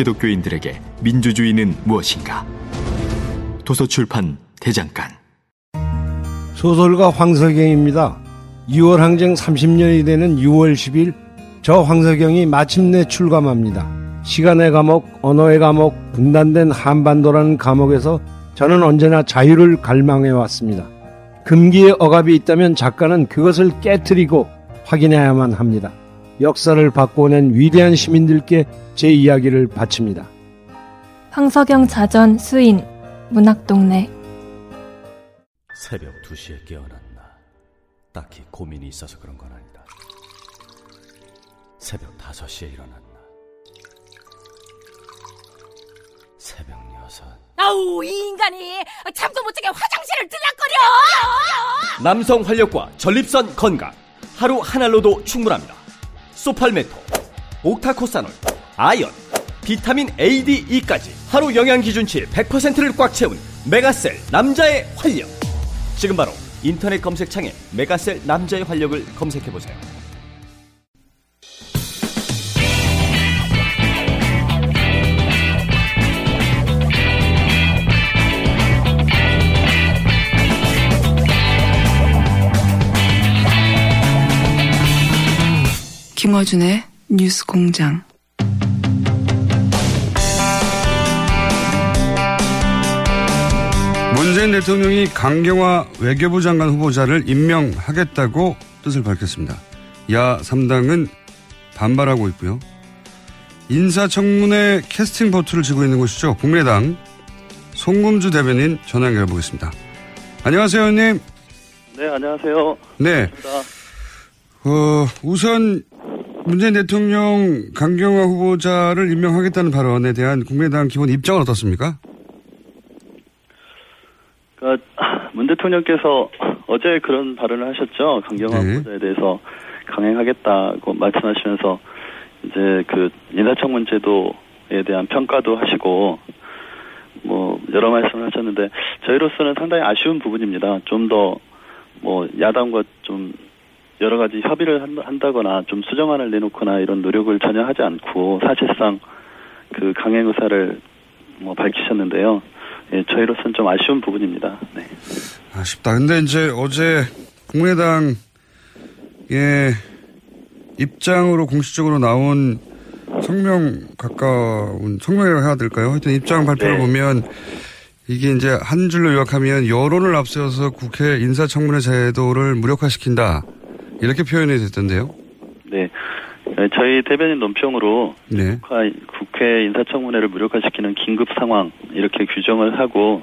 기독교인들에게 민주주의는 무엇인가 도서출판 대장간 소설가 황석영입니다. 6월 항쟁 30년이 되는 6월 10일 저 황석영이 마침내 출감합니다. 시간의 감옥, 언어의 감옥, 분단된 한반도라는 감옥에서 저는 언제나 자유를 갈망해 왔습니다. 금기의 억압이 있다면 작가는 그것을 깨뜨리고 확인해야만 합니다. 역사를 바꿔낸 위대한 시민들께 제 이야기를 바칩니다. 황석영 자전 수인 문학동네. 새벽 2시에 깨어났나? 딱히 고민이 있어서 그런 건 아니다. 새벽 5시에 일어났나? 새벽 6 아우 이 인간이 잠도 못 자게 화장실을 들락거려! 남성 활력과 전립선 건강. 하루 한 알로도 충분합니다 소팔메토 옥타코사놀 아연 비타민 A, D, E까지 하루 영양 기준치 100%를 꽉 채운 메가셀 남자의 활력. 지금 바로 인터넷 검색창에 메가셀 남자의 활력을 검색해 보세요 김어준의 뉴스 공장. 문재인 대통령이 강경화 외교부 장관 후보자를 임명하겠다고 뜻을 밝혔습니다. 야 3당은 반발하고 있고요. 인사청문회 캐스팅 보트를 쥐고 있는 곳이죠. 국민의당 송금주 대변인 전화 연결해 보겠습니다. 안녕하세요, 의원님. 네, 안녕하세요. 네. 어, 우선 문재인 대통령 강경화 후보자를 임명하겠다는 발언에 대한 국민의당 기본 입장은 어떻습니까? 그러니까 문 대통령께서 어제 그런 발언을 하셨죠. 강경화 네. 후보자에 대해서 강행하겠다고 말씀하시면서 이제 그 인사청문 제도에 대한 평가도 하시고 뭐 여러 말씀을 하셨는데 저희로서는 상당히 아쉬운 부분입니다. 좀 더 뭐 야당과 좀 여러 가지 협의를 한- 한다거나 좀 수정안을 내놓거나 이런 노력을 전혀 하지 않고 사실상 그 강행 의사를 뭐 밝히셨는데요. 예, 저희로서는 좀 아쉬운 부분입니다. 네. 아쉽다. 근데 이제 어제 국민의당의 입장으로 공식적으로 나온 성명 가까운 성명이라고 해야 될까요? 하여튼 입장 발표를 네. 보면 이게 이제 한 줄로 요약하면 여론을 앞세워서 국회 인사청문회 제도를 무력화시킨다. 이렇게 표현이 됐던데요. 네. 네, 저희 대변인 논평으로 네. 국회- 인사청문회를 무력화시키는 긴급 상황 이렇게 규정을 하고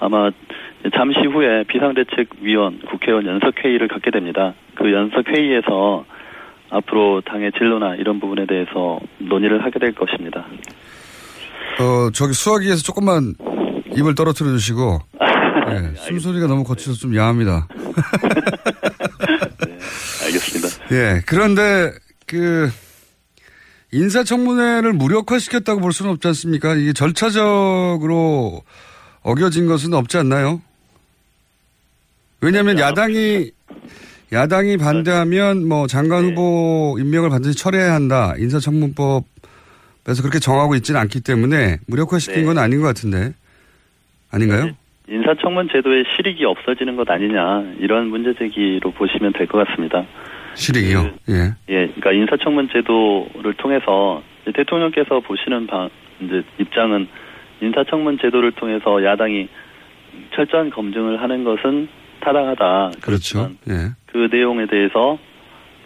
아마 잠시 후에 비상대책위원 국회의원 연석회의를 갖게 됩니다. 그 연석회의에서 앞으로 당의 진로나 이런 부분에 대해서 논의를 하게 될 것입니다. 어, 저기 수화기에서 조금만 입을 떨어뜨려 주시고, 네, 숨소리가 너무 거쳐서 좀 야합니다. 예, 그런데 그 인사청문회를 무력화시켰다고 볼 수는 없지 않습니까? 이게 절차적으로 어겨진 것은 없지 않나요? 왜냐하면 야당이 야당이 반대하면 뭐 장관 후보 임명을 반드시 철회해야 한다. 인사청문법에서 그렇게 정하고 있지는 않기 때문에 무력화시킨 네. 건 아닌 것 같은데 아닌가요? 인사청문 제도의 실익이 없어지는 것 아니냐 이런 문제 제기로 보시면 될 것 같습니다. 실익이요. 예. 예, 그러니까 인사청문 제도를 통해서 대통령께서 보시는 방, 이제 입장은 인사청문 제도를 통해서 야당이 철저한 검증을 하는 것은 타당하다. 그렇죠. 예. 그 내용에 대해서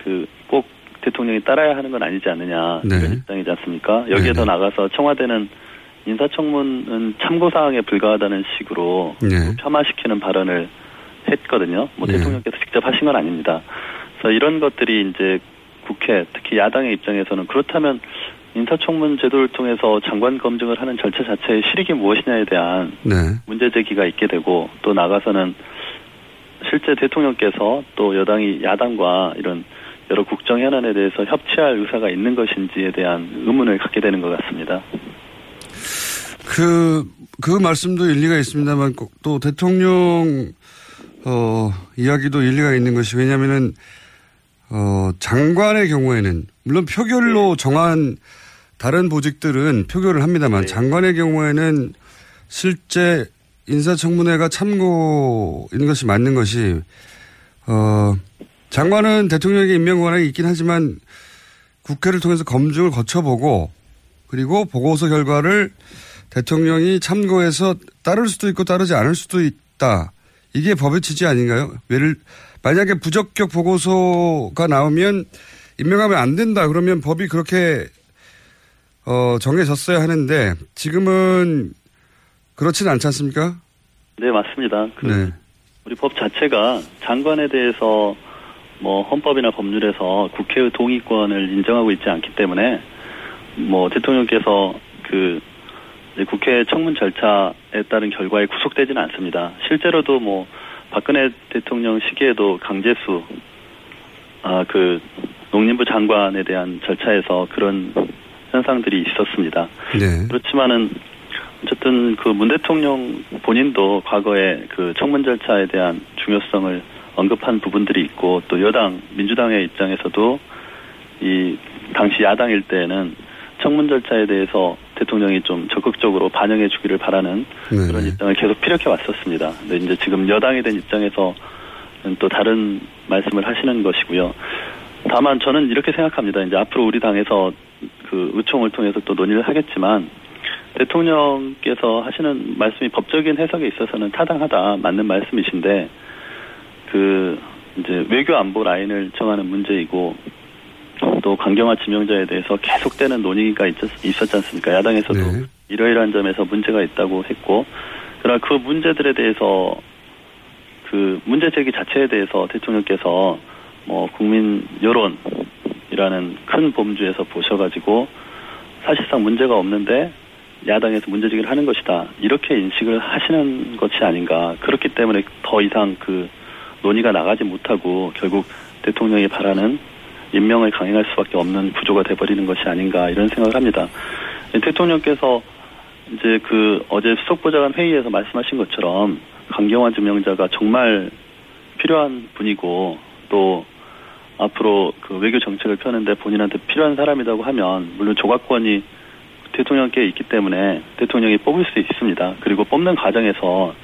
그 꼭 대통령이 따라야 하는 건 아니지 않느냐 네. 이런 입장이지 않습니까? 여기에 더 나가서 청와대는 인사청문은 참고사항에 불과하다는 식으로 네. 폄하시키는 발언을 했거든요. 뭐 네. 대통령께서 직접 하신 건 아닙니다. 그래서 이런 것들이 이제 국회 특히 야당의 입장에서는 그렇다면 인사청문 제도를 통해서 장관 검증을 하는 절차 자체의 실익이 무엇이냐에 대한 네. 문제 제기가 있게 되고 또 나가서는 실제 대통령께서 또 여당이 야당과 이런 여러 국정 현안에 대해서 협치할 의사가 있는 것인지에 대한 의문을 갖게 되는 것 같습니다. 그, 그 말씀도 일리가 있습니다만 꼭또 대통령, 어, 이야기도 일리가 있는 것이 왜냐면은, 어, 장관의 경우에는, 물론 표결로 정한 다른 보직들은 표결을 합니다만 장관의 경우에는 실제 인사청문회가 참고인 것이 맞는 것이, 어, 장관은 대통령에게 임명 권한이 있긴 하지만 국회를 통해서 검증을 거쳐보고 그리고 보고서 결과를 대통령이 참고해서 따를 수도 있고 따르지 않을 수도 있다. 이게 법의 취지 아닌가요? 예를 만약에 부적격 보고서가 나오면 임명하면 안 된다. 그러면 법이 그렇게 어, 정해졌어야 하는데 지금은 그렇진 않지 않습니까? 네, 맞습니다. 그 네. 우리 법 자체가 장관에 대해서 뭐 헌법이나 법률에서 국회의 동의권을 인정하고 있지 않기 때문에 뭐 대통령께서 그 국회 청문 절차에 따른 결과에 구속되지는 않습니다. 실제로도 뭐 박근혜 대통령 시기에도 강제수 아 그 농림부 장관에 대한 절차에서 그런 현상들이 있었습니다. 네. 그렇지만은 어쨌든 그 문 대통령 본인도 과거에 그 청문 절차에 대한 중요성을 언급한 부분들이 있고 또 여당 민주당의 입장에서도 이 당시 야당일 때는 청문 절차에 대해서 대통령이 좀 적극적으로 반영해 주기를 바라는 네. 그런 입장을 계속 피력해 왔었습니다. 근데 이제 지금 여당이 된 입장에서 또 다른 말씀을 하시는 것이고요. 다만 저는 이렇게 생각합니다. 이제 앞으로 우리 당에서 그 의총을 통해서 또 논의를 하겠지만 대통령께서 하시는 말씀이 법적인 해석에 있어서는 타당하다 맞는 말씀이신데 그 이제 외교 안보 라인을 정하는 문제이고 또 강경화 지명자에 대해서 계속되는 논의가 있었, 있었지 않습니까? 야당에서도 네. 이러이러한 점에서 문제가 있다고 했고 그러나 그 문제들에 대해서 그 문제 제기 자체에 대해서 대통령께서 뭐 국민 여론이라는 큰 범주에서 보셔가지고 사실상 문제가 없는데 야당에서 문제 제기를 하는 것이다 이렇게 인식을 하시는 것이 아닌가 그렇기 때문에 더 이상 그 논의가 나가지 못하고 결국 대통령이 바라는 임명을 강행할 수밖에 없는 구조가 돼버리는 것이 아닌가 이런 생각을 합니다. 대통령께서 이제 그 어제 수석보좌관 회의에서 말씀하신 것처럼 강경화 지명자가 정말 필요한 분이고 또 앞으로 그 외교 정책을 펴는데 본인한테 필요한 사람이라고 하면 물론 조각권이 대통령께 있기 때문에 대통령이 뽑을 수 있습니다. 그리고 뽑는 과정에서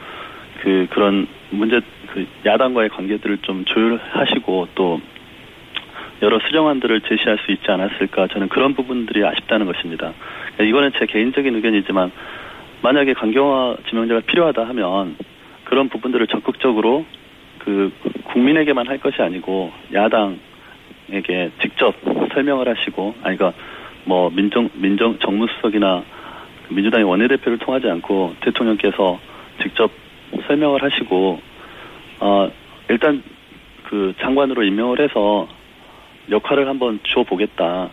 그 그런 문제 그 야당과의 관계들을 좀 조율하시고 또 여러 수정안들을 제시할 수 있지 않았을까 저는 그런 부분들이 아쉽다는 것입니다. 이거는 제 개인적인 의견이지만 만약에 강경화 지명자가 필요하다 하면 그런 부분들을 적극적으로 그 국민에게만 할 것이 아니고 야당에게 직접 설명을 하시고 아니 그러니까 뭐 민정 민정 정무수석이나 민주당의 원내대표를 통하지 않고 대통령께서 직접 설명을 하시고 어 일단 그 장관으로 임명을 해서 역할을 한번 줘 보겠다.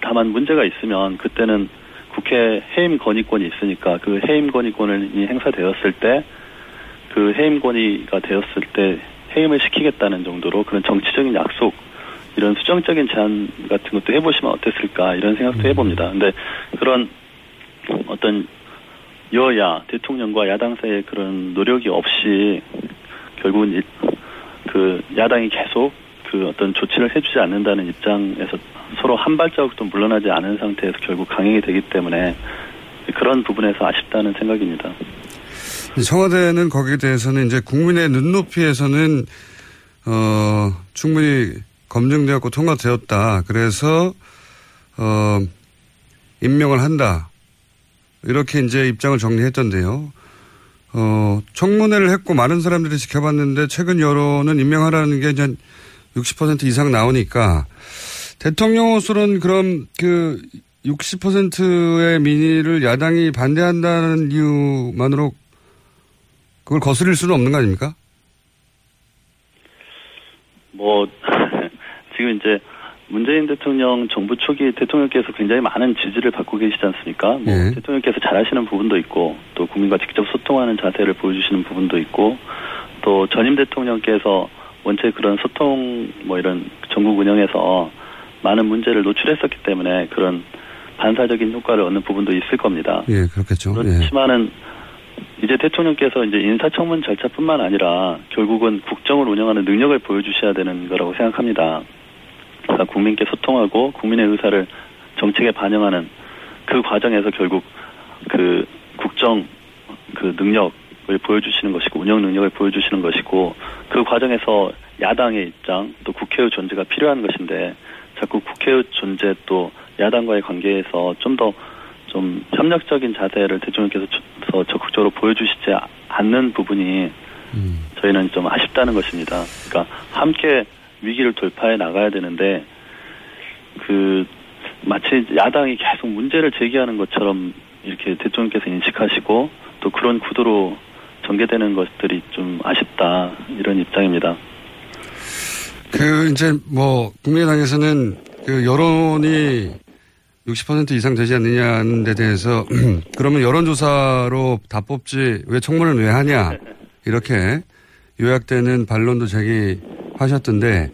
다만 문제가 있으면 그때는 국회 해임 건의권이 있으니까 그 해임 건의권이 행사되었을 때 그 해임 건의가 되었을 때 해임을 시키겠다는 정도로 그런 정치적인 약속 이런 수정적인 제안 같은 것도 해보시면 어땠을까 이런 생각도 해봅니다. 근데 그런 어떤 여야 대통령과 야당 사이의 그런 노력이 없이 결국은 이- 그 야당이 계속 그 어떤 조치를 해주지 않는다는 입장에서 서로 한 발자국도 물러나지 않은 상태에서 결국 강행이 되기 때문에 그런 부분에서 아쉽다는 생각입니다. 청와대는 거기에 대해서는 이제 국민의 눈높이에서는 어 충분히 검증되었고 통과되었다. 그래서 어 임명을 한다. 이렇게 이제 입장을 정리했던데요. 어 청문회를 했고 많은 사람들이 지켜봤는데 최근 여론은 임명하라는 게 이제 60% 이상 나오니까 대통령으로서는 그럼 그 60%의 민의를 야당이 반대한다는 이유만으로 그걸 거스릴 수는 없는 거 아닙니까? 뭐 지금 이제 문재인 대통령 정부 초기 대통령께서 굉장히 많은 지지를 받고 계시지 않습니까? 뭐 예. 대통령께서 잘하시는 부분도 있고 또 국민과 직접 소통하는 자세를 보여주시는 부분도 있고 또 전임 대통령께서 원체 그런 소통 뭐 이런 전국 운영에서 많은 문제를 노출했었기 때문에 그런 반사적인 효과를 얻는 부분도 있을 겁니다. 예, 그렇겠죠. 예. 그렇지만은 이제 대통령께서 이제 인사청문 절차뿐만 아니라 결국은 국정을 운영하는 능력을 보여주셔야 되는 거라고 생각합니다. 그러니까 국민께 소통하고 국민의 의사를 정책에 반영하는 그 과정에서 결국 그 국정 그 능력 을 보여주시는 것이고 운영 능력을 보여주시는 것이고 그 과정에서 야당의 입장 또 국회의 존재가 필요한 것인데 자꾸 국회의 존재 또 야당과의 관계에서 좀 더좀 협력적인 자세를 대통령께서 저- 적극적으로 보여주시지 않는 부분이 저희는 좀 아쉽다는 것입니다. 그러니까 함께 위기를 돌파해 나가야 되는데 그 마치 야당이 계속 문제를 제기하는 것처럼 이렇게 대통령께서 인식하시고 또 그런 구도로 전개되는 것들이 좀 아쉽다 이런 입장입니다. 그 이제 뭐 국민의당에서는 그 여론이 60% 이상 되지 않느냐는 데 대해서 그러면 여론조사로 다 뽑지 왜 청문을 왜 하냐 이렇게 요약되는 반론도 제기하셨던데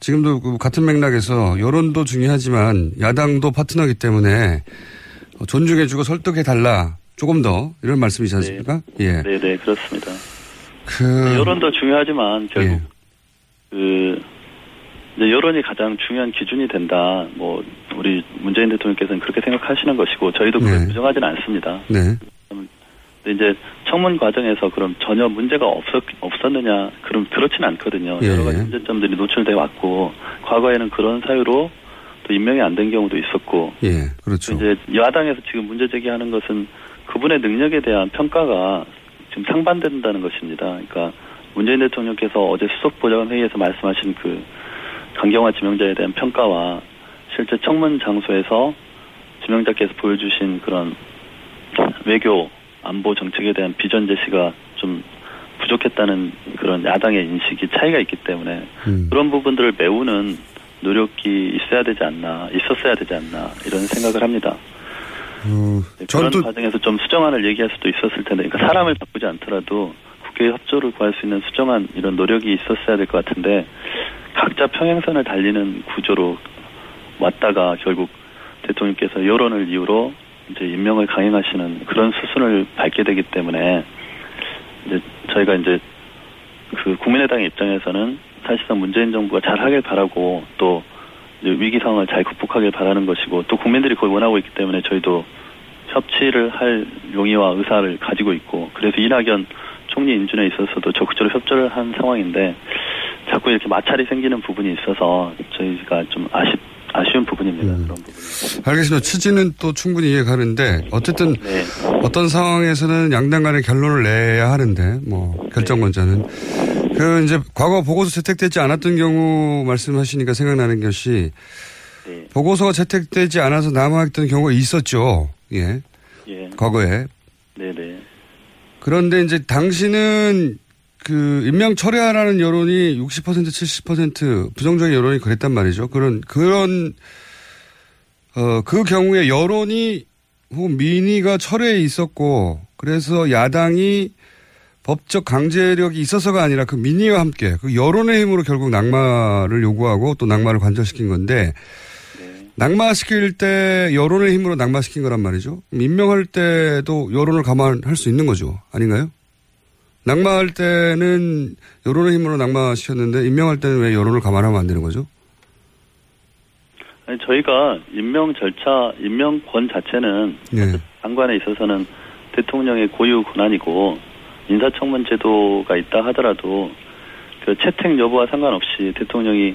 지금도 그 같은 맥락에서 여론도 중요하지만 야당도 파트너기 때문에 존중해주고 설득해달라 조금 더 이런 말씀이지 않습니까? 예. 네, 네 그렇습니다. 그 여론도 중요하지만 결국 예. 그 이제 여론이 가장 중요한 기준이 된다. 뭐 우리 문재인 대통령께서는 그렇게 생각하시는 것이고 저희도 그걸 네. 부정하지는 않습니다. 네. 근데 이제 청문 과정에서 그럼 전혀 문제가 없었 없었느냐? 그럼 그렇진 않거든요. 예. 여러 가지 문제점들이 노출돼 왔고 과거에는 그런 사유로 또 임명이 안 된 경우도 있었고 예, 그렇죠. 이제 야당에서 지금 문제 제기하는 것은 그분의 능력에 대한 평가가 지금 상반된다는 것입니다. 그러니까 문재인 대통령께서 어제 수석 보좌관 회의에서 말씀하신 그 강경화 지명자에 대한 평가와 실제 청문 장소에서 지명자께서 보여주신 그런 외교 안보 정책에 대한 비전 제시가 좀 부족했다는 그런 야당의 인식이 차이가 있기 때문에 음. 그런 부분들을 메우는 노력이 있어야 되지 않나, 있었어야 되지 않나 이런 생각을 합니다. 어, 네, 그런 또 과정에서 좀 수정안을 얘기할 수도 있었을 텐데, 그러니까 사람을 바꾸지 않더라도 국회의 협조를 구할 수 있는 수정안 이런 노력이 있었어야 될 것 같은데 각자 평행선을 달리는 구조로 왔다가 결국 대통령께서 여론을 이유로 이제 임명을 강행하시는 그런 수순을 밟게 되기 때문에 이제 저희가 이제 그 국민의당의 입장에서는 사실상 문재인 정부가 잘 하길 바라고 또 위기 상황을 잘 극복하길 바라는 것이고 또 국민들이 그걸 원하고 있기 때문에 저희도 협치를 할 용의와 의사를 가지고 있고 그래서 이낙연 총리 인준에 있어서도 적극적으로 협조를 한 상황인데 자꾸 이렇게 마찰이 생기는 부분이 있어서 저희가 좀 아쉽 아쉬운 부분입니다. 음. 그런 부분. 알겠습니다. 취지는 또 충분히 이해가는데 어쨌든 네. 어떤 상황에서는 양당 간의 결론을 내야 하는데 뭐 결정권자는 그 이제 과거 보고서 채택되지 않았던 경우 말씀하시니까 생각나는 것이 네. 보고서가 채택되지 않아서 남아있던 경우가 있었죠. 예. 예. 과거에. 네네. 그런데 이제 당신은 그 임명 철회하라는 여론이 60% 70% 부정적인 여론이 그랬단 말이죠. 그런 그런 어 그 경우에 여론이 혹은 민의가 철회에 있었고 그래서 야당이 법적 강제력이 있어서가 아니라 그 민의와 함께 그 여론의 힘으로 결국 낙마를 요구하고 또 낙마를 관철시킨 건데 낙마시킬 때 여론의 힘으로 낙마시킨 거란 말이죠. 임명할 때도 여론을 감안할 수 있는 거죠. 아닌가요? 낙마할 때는 여론의 힘으로 낙마시켰는데 임명할 때는 왜 여론을 감안하면 안 되는 거죠? 아니, 저희가 임명 절차, 임명권 자체는 네. 장관에 있어서는 대통령의 고유 권한이고 인사청문 제도가 있다 하더라도 그 채택 여부와 상관없이 대통령이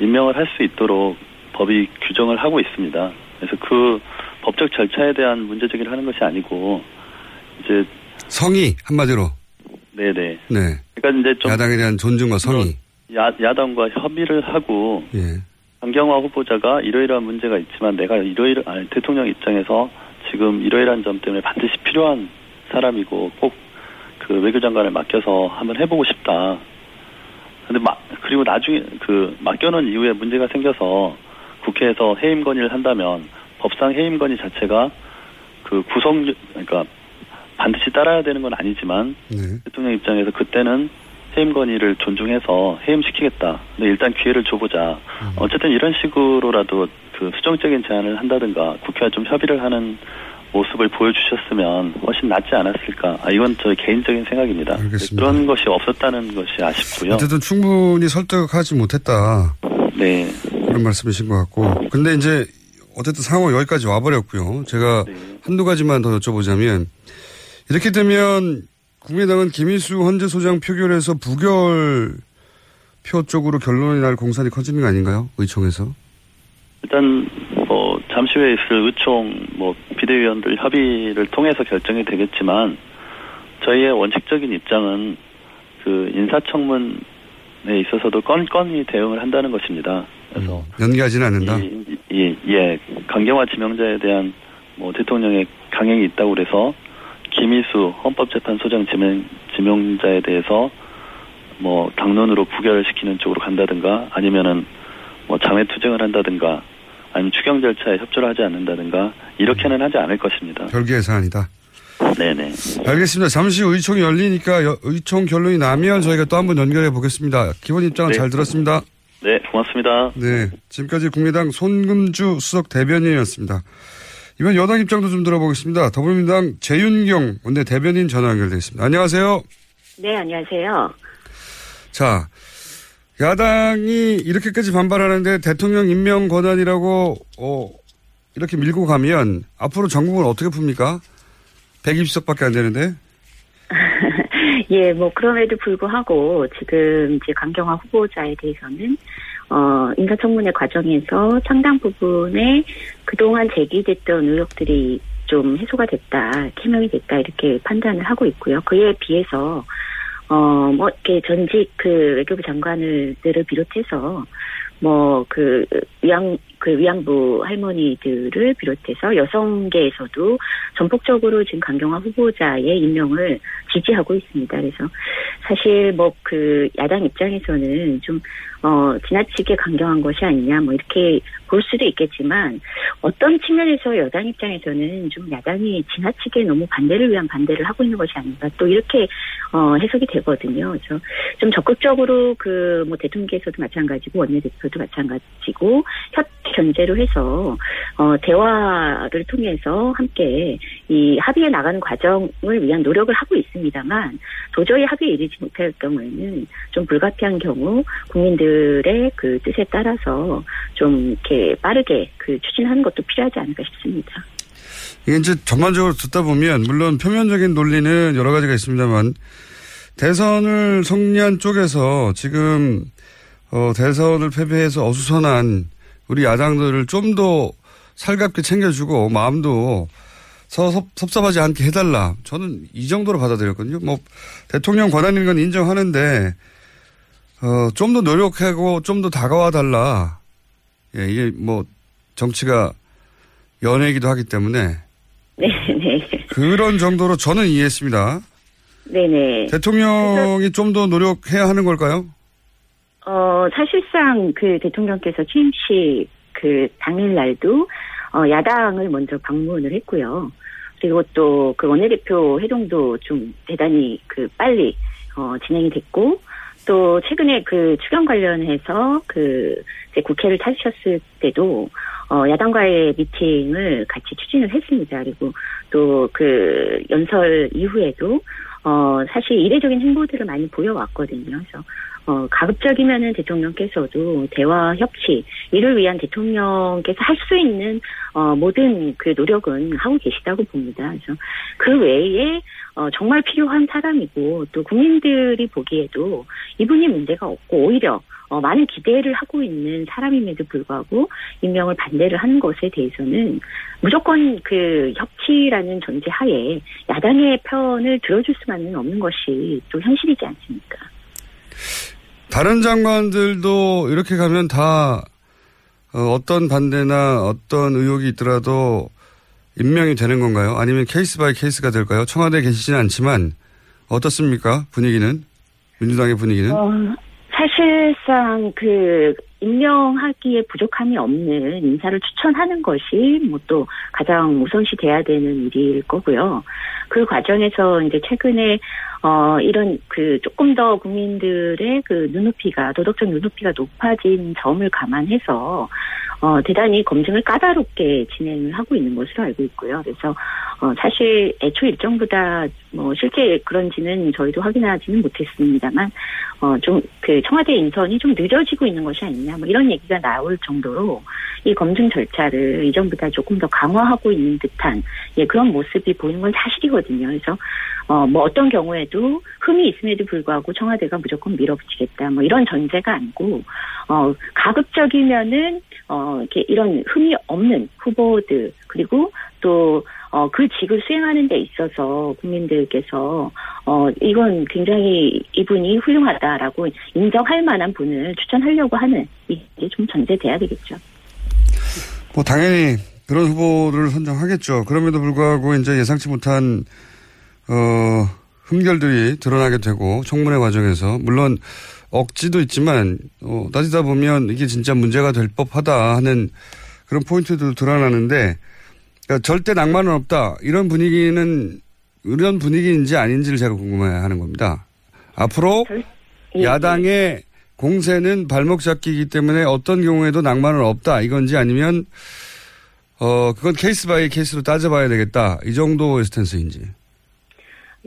임명을 할 수 있도록 법이 규정을 하고 있습니다. 그래서 그 법적 절차에 대한 문제 제기를 하는 것이 아니고 이제 성의 한마디로. 네네. 네. 그러니까 이제 좀 야당에 대한 존중과 성의. 야, 야당과 협의를 하고 예. 강경화 후보자가 이러이러한 문제가 있지만 내가 이러이러 아니 대통령 입장에서 지금 이러이러한 점 때문에 반드시 필요한 사람이고 꼭 그 외교장관을 맡겨서 한번 해보고 싶다. 근데 막 그리고 나중에 그 맡겨놓은 이후에 문제가 생겨서 국회에서 해임 건의를 한다면 법상 해임 건의 자체가 그 구성 그러니까 반드시 따라야 되는 건 아니지만 네. 대통령 입장에서 그때는 해임 건의를 존중해서 해임시키겠다. 근데 일단 기회를 줘보자. 어쨌든 이런 식으로라도 그 수정적인 제안을 한다든가 국회와 좀 협의를 하는 모습을 보여주셨으면 훨씬 낫지 않았을까. 아, 이건 저 개인적인 생각입니다. 알겠습니다. 그런 것이 없었다는 것이 아쉽고요. 어쨌든 충분히 설득하지 못했다. 네. 그런 말씀이신 것 같고. 근데 이제 어쨌든 상황 여기까지 와버렸고요. 제가 한두 가지만 더 여쭤보자면 이렇게 되면 국민당은 김희수 헌재 소장 표결에서 부결 표 쪽으로 결론이 날 공산이 커지는 거 아닌가요? 의총에서. 일단 뭐 잠시 후에 있을 의총 뭐 비대위원들 협의를 통해서 결정이 되겠지만 저희의 원칙적인 입장은 그 인사청문에 있어서도 건건히 대응을 한다는 것입니다. 그래서 연기하지는 않는다. 예, 예, 강경화 지명자에 대한 뭐 대통령의 강행이 있다고 그래서 김희수 헌법재판소장 지명, 지명자에 대해서 뭐 당론으로 부결시키는 쪽으로 간다든가 아니면은 뭐 장외 투쟁을 한다든가 아니면 추경 절차에 협조를 하지 않는다든가 이렇게는 하지 않을 것입니다. 별개의 사안이다. 네네. 알겠습니다. 잠시 후 의총이 열리니까 여- 의총 결론이 나면 저희가 또 한 번 연결해 보겠습니다. 기본 입장은 네. 잘 들었습니다. 네, 고맙습니다. 네. 지금까지 국민당 손금주 수석 대변인이었습니다. 이번 여당 입장도 좀 들어보겠습니다. 더불어민주당 재윤경 원내 대변인 전화 연결되어 있습니다. 안녕하세요. 네, 안녕하세요. 자, 야당이 이렇게까지 반발하는데 대통령 임명 권한이라고, 어, 이렇게 밀고 가면 앞으로 전국은 어떻게 풉니까? 120석밖에 안 되는데. 예, 뭐 그럼에도 불구하고 지금 이제 강경화 후보자에 대해서는 어 인사청문회 과정에서 상당 부분의 그동안 제기됐던 의혹들이 좀 해소가 됐다, 캐명이 됐다 이렇게 판단을 하고 있고요. 그에 비해서 어 뭐 이렇게 전직 그 외교부 장관을들을 비롯해서 뭐 그 위안 그 위안부 할머니들을 비롯해서 여성계에서도 전폭적으로 지금 강경화 후보자의 임명을 지지하고 있습니다. 그래서 사실 뭐 그 야당 입장에서는 좀 어, 지나치게 강경한 것이 아니냐, 뭐, 이렇게 볼 수도 있겠지만, 어떤 측면에서 여당 입장에서는 좀 야당이 지나치게 너무 반대를 위한 반대를 하고 있는 것이 아닌가, 또 이렇게, 어, 해석이 되거든요. 그래서 좀 적극적으로 그, 뭐, 대통령께서도 마찬가지고, 원내대표도 마찬가지고, 협 견제로 해서, 어, 대화를 통해서 함께 이 합의에 나가는 과정을 위한 노력을 하고 있습니다만, 도저히 합의에 이르지 못할 경우에는 좀 불가피한 경우, 국민들의 그 뜻에 따라서 좀 이렇게 빠르게 그 추진하는 것도 필요하지 않을까 싶습니다. 이게 이제 전반적으로 듣다 보면 물론 표면적인 논리는 여러 가지가 있습니다만 대선을 승리한 쪽에서 지금 어, 대선을 패배해서 어수선한 우리 야당들을 좀 더 살갑게 챙겨주고 마음도 서 섭- 섭섭하지 않게 해달라. 저는 이 정도로 받아들였거든요. 뭐 대통령 권한인 건 인정하는데 어, 좀 더 노력하고 좀 더 다가와 달라. 예, 이게 뭐 정치가 연예이기도 하기 때문에 네, 네. 그런 정도로 저는 이해했습니다. 네네. 대통령이 좀 더 노력해야 하는 걸까요? 어, 사실상 그 대통령께서 취임식 그 당일날도 어, 야당을 먼저 방문을 했고요. 그리고 또 그 원내대표 회동도 좀 대단히 그 빨리 어, 진행이 됐고 또 최근에 그 추경 관련해서 그 국회를 찾으셨을 때도 어, 야당과의 미팅을 같이 추진을 했습니다. 그리고 또 그 연설 이후에도 어, 사실 이례적인 행보들을 많이 보여왔거든요. 그래서 어, 가급적이면은 대통령께서도 대화 협치 이를 위한 대통령께서 할 수 있는 어, 모든 그 노력은 하고 계시다고 봅니다. 그래서 그 외에 어, 정말 필요한 사람이고 또 국민들이 보기에도 이분이 문제가 없고 오히려 어, 많은 기대를 하고 있는 사람임에도 불구하고 임명을 반대를 하는 것에 대해서는 무조건 그 협치라는 전제 하에 야당의 편을 들어줄 수만은 없는 것이 또 현실이지 않습니까? 다른 장관들도 이렇게 가면 다 어, 떤 반대나 어떤 의혹이 있더라도 임명이 되는 건가요? 아니면 case by case가 될까요? 청와대에 계시지는 않지만 어떻습니까? 분위기는 민주당의 분위기는 어, 사실상 그 임명하기에 부족함이 없는 인사를 추천하는 것이 뭐 또 가장 우선시 돼야 되는 일일 거고요. 그 과정에서 이제 최근에 어, 이런 그 조금 더 국민들의 그 눈높이가, 도덕적 눈높이가 높아진 점을 감안해서, 어, 대단히 검증을 까다롭게 진행을 하고 있는 것으로 알고 있고요. 그래서, 어, 사실 애초 일정보다 뭐 실제 그런지는 저희도 확인하지는 못했습니다만, 어, 좀 그 청와대 인선이 좀 늦어지고 있는 것이 아니냐, 뭐 이런 얘기가 나올 정도로 이 검증 절차를 이전보다 조금 더 강화하고 있는 듯한, 예, 그런 모습이 보이는 건 사실이거든요. 그래서, 어, 뭐 어떤 경우에도 흠이 있음에도 불구하고 청와대가 무조건 밀어붙이겠다. 뭐 이런 전제가 아니고, 어, 가급적이면은, 어, 이렇게 이런 흠이 없는 후보들, 그리고 또, 어, 그 직을 수행하는 데 있어서 국민들께서, 어, 이건 굉장히 이분이 훌륭하다라고 인정할 만한 분을 추천하려고 하는 이게 좀 전제돼야 되겠죠. 뭐, 당연히 그런 후보를 선정하겠죠. 그럼에도 불구하고 이제 예상치 못한 어, 흠결들이 드러나게 되고 청문회 과정에서 물론 억지도 있지만 어, 따지다 보면 이게 진짜 문제가 될 법하다 하는 그런 포인트도 드러나는데 그러니까 절대 낙마는 없다 이런 분위기는 이런 분위기인지 아닌지를 제가 궁금해하는 겁니다. 앞으로 예, 야당의 공세는 발목 잡기이기 때문에 어떤 경우에도 낙마는 없다 이건지 아니면 어 그건 case by case로 따져봐야 되겠다 이 정도의 stance인지.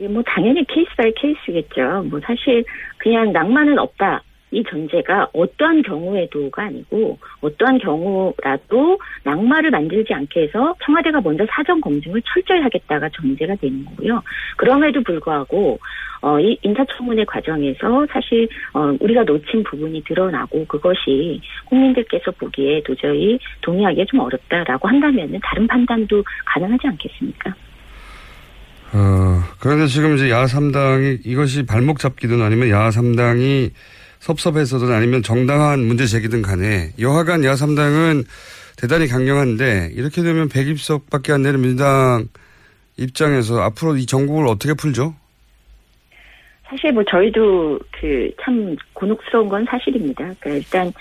예, 뭐 당연히 case by case겠죠. 뭐 사실 그냥 낙마는 없다. 이 전제가 어떠한 경우에도가 아니고 어떠한 경우라도 낙마를 만들지 않게 해서 청와대가 먼저 사전 검증을 철저히 하겠다가 전제가 되는 거고요. 그럼에도 불구하고 어, 이 인사청문회 과정에서 사실 어, 우리가 놓친 부분이 드러나고 그것이 국민들께서 보기에 도저히 동의하기가 좀 어렵다라고 한다면 다른 판단도 가능하지 않겠습니까? 어, 그런데 지금 이제 야3당이 이것이 발목 잡기든 아니면 야3당이 섭섭해서든 아니면 정당한 문제 제기든 간에 여하간 야3당은 대단히 강경한데 이렇게 되면 120석밖에 안 되는 민주당 입장에서 앞으로 이 전국을 어떻게 풀죠? 사실 뭐 저희도 그 참 곤혹스러운 건 사실입니다. 그러니까 일단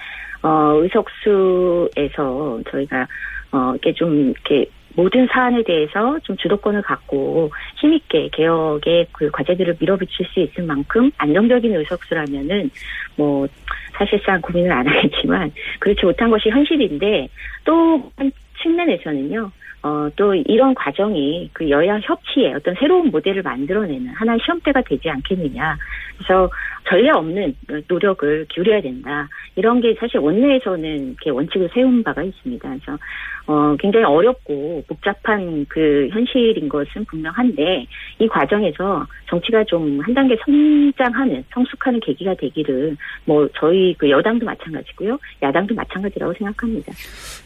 어 의석수에서 저희가 어 이렇게 좀 이렇게 모든 사안에 대해서 좀 주도권을 갖고 힘있게 개혁의 그 과제들을 밀어붙일 수 있을 만큼 안정적인 의석수라면은 뭐 사실상 고민을 안 하겠지만 그렇지 못한 것이 현실인데 또 한 측면에서는요. 어, 또 이런 과정이 그 여야 협치에 어떤 새로운 모델을 만들어내는 하나의 시험대가 되지 않겠느냐. 그래서 전례 없는 노력을 기울여야 된다. 이런 게 사실 원내에서는 이렇게 원칙을 세운 바가 있습니다. 그래서 어, 굉장히 어렵고 복잡한 그 현실인 것은 분명한데 이 과정에서 정치가 좀 한 단계 성장하는 성숙하는 계기가 되기를 뭐 저희 그 여당도 마찬가지고요 야당도 마찬가지라고 생각합니다.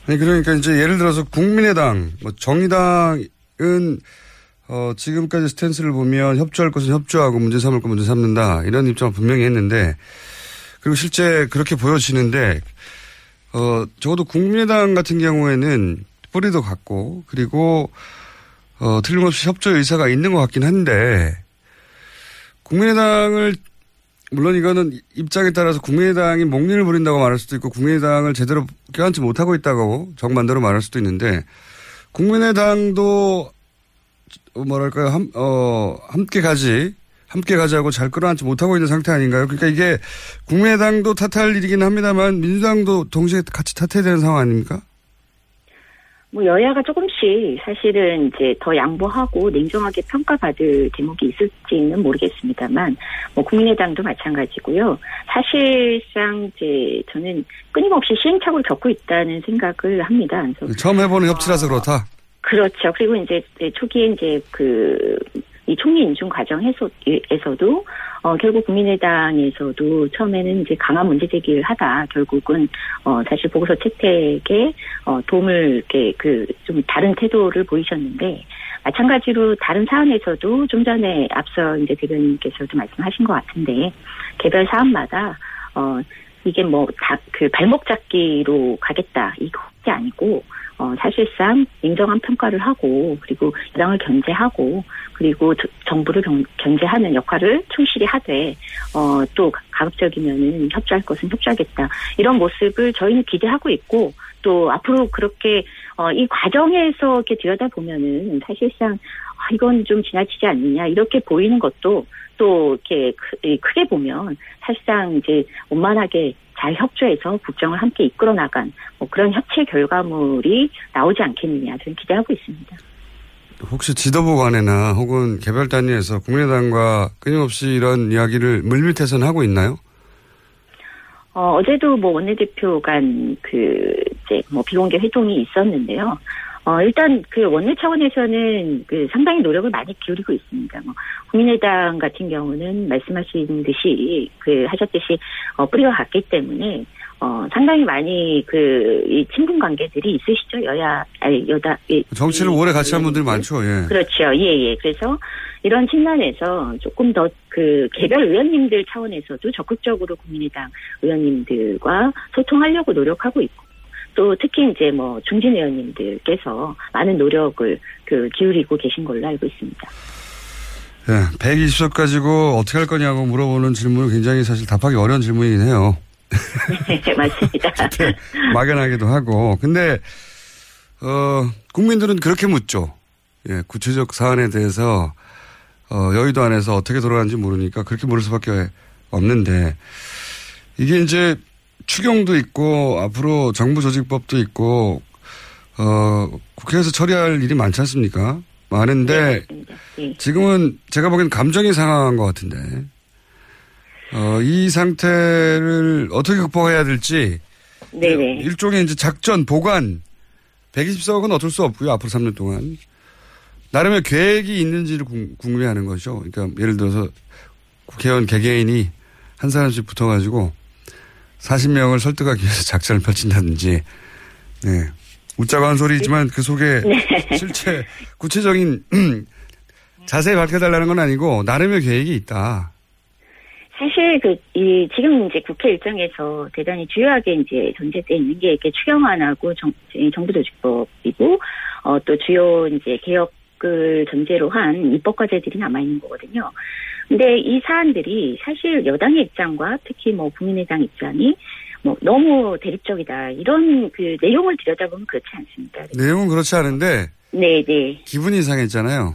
아니 그러니까 이제 예를 들어서 국민의당, 뭐 정의당은 어, 지금까지 스탠스를 보면 협조할 것은 협조하고 문제 삼을 것 문제 삼는다. 이런 입장을 분명히 했는데, 그리고 실제 그렇게 보여지는데, 어, 적어도 국민의당 같은 경우에는 뿌리도 같고, 그리고, 어, 틀림없이 협조 의사가 있는 것 같긴 한데, 국민의당을, 물론 이거는 입장에 따라서 국민의당이 목리를 부린다고 말할 수도 있고, 국민의당을 제대로 껴안지 못하고 있다고 정반대로 말할 수도 있는데, 국민의당도 뭐랄까요, 함, 어, 함께 가지, 함께 가자고 잘 끌어안지 못하고 있는 상태 아닌가요? 그러니까 이게 국민의당도 탓할 일이긴 합니다만 민주당도 동시에 같이 탓해야 되는 상황 아닙니까? 뭐 여야가 조금씩 사실은 이제 더 양보하고 냉정하게 평가받을 대목이 있을지는 모르겠습니다만 뭐 국민의당도 마찬가지고요. 사실상 이제 저는 끊임없이 시행착오를 겪고 있다는 생각을 합니다. 처음 해보는 협치라서 그렇다. 그렇죠. 그리고 이제 초기에 이제 그, 이 총리 인준 과정에서도, 어, 결국 국민의당에서도 처음에는 이제 강한 문제 제기를 하다 결국은, 어, 사실 보고서 채택에, 어, 도움을 이렇게 그, 좀 다른 태도를 보이셨는데, 마찬가지로 다른 사안에서도 좀 전에 앞서 이제 대변인께서도 말씀하신 것 같은데, 개별 사안마다, 어, 이게 뭐, 다, 그 발목 잡기로 가겠다. 이거 아니고, 어, 사실상 인정한 평가를 하고 그리고 여당을 견제하고 그리고 정부를 견제하는 역할을 충실히 하되 어, 또 가급적이면은 협조할 것은 협조하겠다. 이런 모습을 저희는 기대하고 있고 또 앞으로 그렇게 어, 이 과정에서 이렇게 들여다 보면은 사실상 아, 이건 좀 지나치지 않느냐 이렇게 보이는 것도 또 이렇게 크게 보면 사실상 이제 원만하게 잘 협조해서 국정을 함께 이끌어 나간 뭐 그런 협체 결과물이 나오지 않겠느냐 저는 기대하고 있습니다. 혹시 지도부 간에나 혹은 개별 단위에서 국민의당과 끊임없이 이런 이야기를 물밑에서는 하고 있나요? 어, 어제도 뭐 원내대표 간 그 이제 뭐 비공개 회동이 있었는데요. 어, 일단 그 원내 차원에서는 그 상당히 노력을 많이 기울이고 있습니다. 뭐 국민의당 같은 경우는 말씀하신 듯이 그 하셨듯이 어, 뿌리가 같기 때문에 어, 상당히 많이 그, 이 친분 관계들이 있으시죠. 여야, 아니, 여다. 이, 정치를 오래 같이 한 분들이 많죠, 예. 그렇죠. 예, 예. 그래서 이런 측면에서 조금 더 그 개별 의원님들 차원에서도 적극적으로 국민의당 의원님들과 소통하려고 노력하고 있고, 또 특히 이제 뭐 중진 의원님들께서 많은 노력을 그 기울이고 계신 걸로 알고 있습니다. 예, 120석 가지고 어떻게 할 거냐고 물어보는 질문은 굉장히 사실 답하기 어려운 질문이긴 해요. 네, 맞습니다. 막연하기도 하고. 근데, 어, 국민들은 그렇게 묻죠. 예, 구체적 사안에 대해서, 어, 여의도 안에서 어떻게 돌아가는지 모르니까 그렇게 물을 수밖에 없는데, 이게 이제 추경도 있고, 앞으로 정부 조직법도 있고, 어, 국회에서 처리할 일이 많지 않습니까? 많은데, 네, 네. 지금은 제가 보기엔 감정이 상한 것 같은데, 어, 이 상태를 어떻게 극복해야 될지 네네. 일종의 이제 작전 보관 120석은 어쩔 수 없고요. 앞으로 3년 동안 나름의 계획이 있는지를 궁금해하는 거죠. 그러니까 예를 들어서 국회의원 개개인이 한 사람씩 붙어가지고 40명을 설득하기 위해서 작전을 펼친다든지 네. 웃자고 한 소리지만 그 속에 네. 실체 구체적인 자세히 밝혀달라는 건 아니고 나름의 계획이 있다. 사실 그, 이, 지금 이제 국회 일정에서 대단히 주요하게 이제 전제돼 있는 게 이렇게 추경안하고 정, 정부 조직법이고, 어, 또 주요 이제 개혁을 전제로 한 입법 과제들이 남아 있는 거거든요. 근데 이 사안들이 사실 여당의 입장과 특히 뭐 국민의당 입장이 뭐 너무 대립적이다. 이런 그 내용을 들여다보면 그렇지 않습니다. 내용은 그렇지 않은데. 네네. 네. 기분이 이상했잖아요.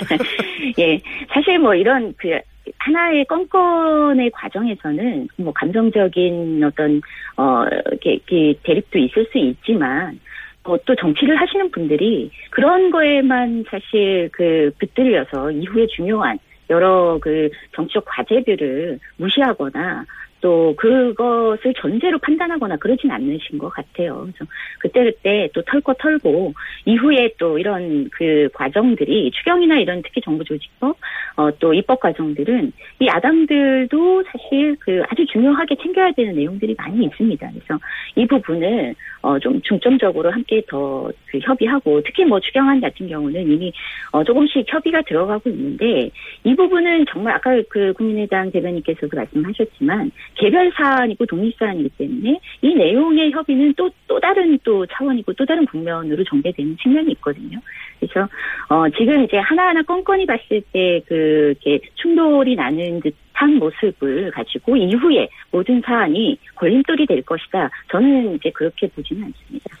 예. 사실 뭐 이런 그 하나의 건건의 과정에서는 뭐 감정적인 어떤 어 이렇게, 이렇게 대립도 있을 수 있지만 어, 또 정치를 하시는 분들이 그런 거에만 사실 그 붙들려서 이후에 중요한 여러 그 정치적 과제들을 무시하거나 또 그것을 전제로 판단하거나 그러진 않으신 것 같아요. 그래서 그때그때 또 털고 털고 이후에 또 이런 그 과정들이 추경이나 이런 특히 정부 조직법 어, 또 입법 과정들은 이 야당들도 사실 그 아주 중요하게 챙겨야 되는 내용들이 많이 있습니다. 그래서 이 부분을 어, 좀 중점적으로 함께 더 그 협의하고 특히 뭐 추경안 같은 경우는 이미 어, 조금씩 협의가 들어가고 있는데 이 부분은 정말 아까 그 국민의당 대변인께서도 말씀하셨지만 개별 사안이고 독립 사안이기 때문에 이 내용의 협의는 또, 또 다른 또 차원이고 또 다른 국면으로 전개되는 측면이 있거든요. 그래서, 어, 지금 이제 하나하나 껌껌이 봤을 때 그, 이렇게 충돌이 나는 듯한 모습을 가지고 이후에 모든 사안이 걸림돌이 될 것이다. 저는 이제 그렇게 보지는 않습니다.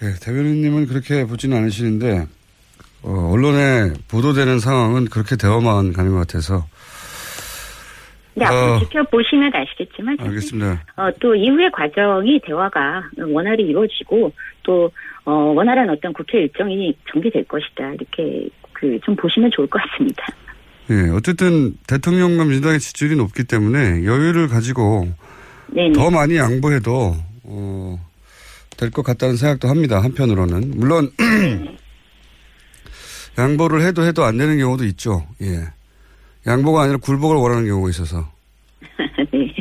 네, 대변인님은 그렇게 보지는 않으시는데, 어, 언론에 보도되는 상황은 그렇게 되어만 가는 것 같아서 네, 앞으로 어, 지켜보시면 아시겠지만. 알겠습니다. 어, 또 이후의 과정이 대화가 원활히 이루어지고 또, 어, 원활한 어떤 국회 일정이 전개될 것이다. 이렇게 그 좀 보시면 좋을 것 같습니다. 예, 어쨌든 대통령과 민주당의 지지율이 높기 때문에 여유를 가지고 네네. 더 많이 양보해도, 어, 될 것 같다는 생각도 합니다. 한편으로는. 물론, 양보를 해도 해도 안 되는 경우도 있죠. 예. 양보가 아니라 굴복을 원하는 경우가 있어서. 네.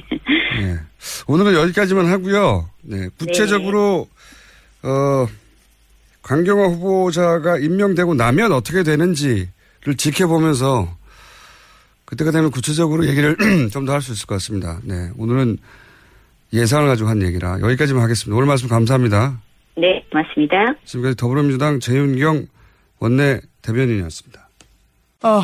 네. 오늘은 여기까지만 하고요. 네. 구체적으로 네. 어 강경화 후보자가 임명되고 나면 어떻게 되는지를 지켜보면서 그때가 되면 구체적으로 얘기를 좀 더 할 수 있을 것 같습니다. 네. 오늘은 예상을 가지고 한 얘기라 여기까지만 하겠습니다. 오늘 말씀 감사합니다. 네, 고맙습니다. 지금까지 더불어민주당 재윤경 원내 대변인이었습니다. 아,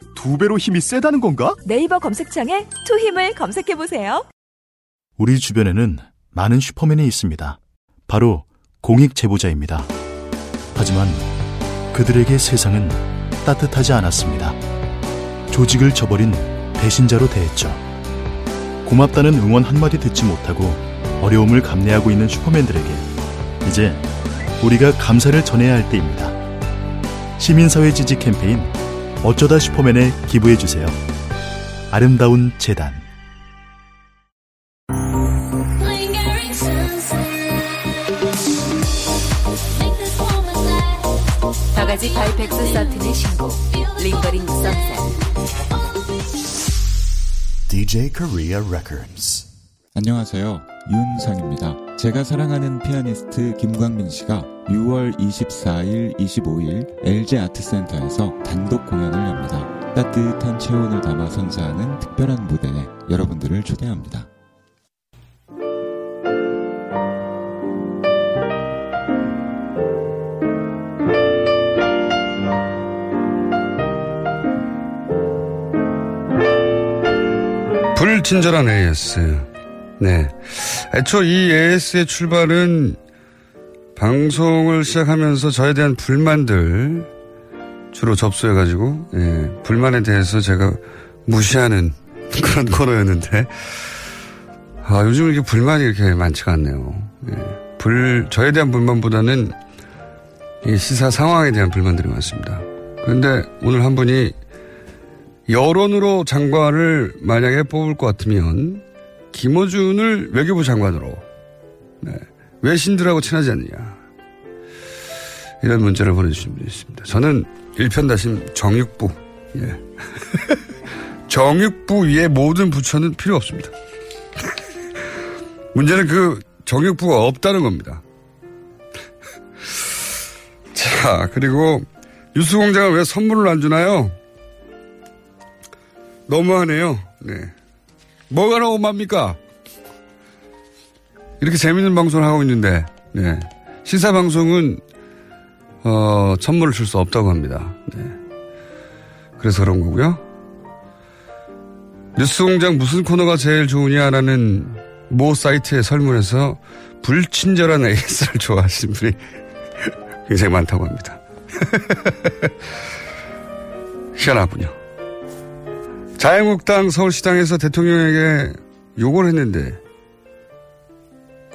두 배로 힘이 세다는 건가? 네이버 검색창에 투 힘을 검색해 보세요. 우리 주변에는 많은 슈퍼맨이 있습니다. 바로 공익 제보자입니다. 하지만 그들에게 세상은 따뜻하지 않았습니다. 조직을 저버린 배신자로 대했죠. 고맙다는 응원 한마디 듣지 못하고 어려움을 감내하고 있는 슈퍼맨들에게 이제 우리가 감사를 전해야 할 때입니다. 시민사회 지지 캠페인 어쩌다 슈퍼맨에 기부해 주세요. 아름다운 재단. 저가지 바이펙스 사틴의 신곡 링거링 선셋 DJ Korea Records. 안녕하세요. 윤상입니다. 제가 사랑하는 피아니스트 김광민 씨가 6월 24일, 25일 LG 아트센터에서 단독 공연을 엽니다. 따뜻한 체온을 담아 선사하는 특별한 무대에 여러분들을 초대합니다. 불친절한 AS. 네. 애초 이 AS의 출발은 방송을 시작하면서 저에 대한 불만들 주로 접수해가지고, 예, 불만에 대해서 제가 무시하는 그런 코너였는데, 아, 요즘 이렇게 불만이 이렇게 많지가 않네요. 예, 불, 저에 대한 불만보다는 이 시사 상황에 대한 불만들이 많습니다. 그런데 오늘 한 분이 여론으로 장관을 만약에 뽑을 것 같으면 김어준을 외교부 장관으로 네. 왜 신들하고 친하지 않느냐 이런 문제를 보내주신 분이 있습니다. 저는 일편다심 정육부 예. 정육부 위에 모든 부처는 필요 없습니다. 문제는 그 정육부가 없다는 겁니다. 자 그리고 뉴스공장은 왜 선물을 안 주나요? 너무하네요. 네. 뭐가 너무합니까? 이렇게 재밌는 방송을 하고 있는데, 네. 시사 방송은, 어, 선물을 줄 수 없다고 합니다. 네. 그래서 그런 거고요. 뉴스 공장 무슨 코너가 제일 좋으냐라는 모 사이트의 설문에서 불친절한 AS를 좋아하시는 분이 굉장히 많다고 합니다. 희한하군요. 자유한국당 서울시당에서 대통령에게 욕을 했는데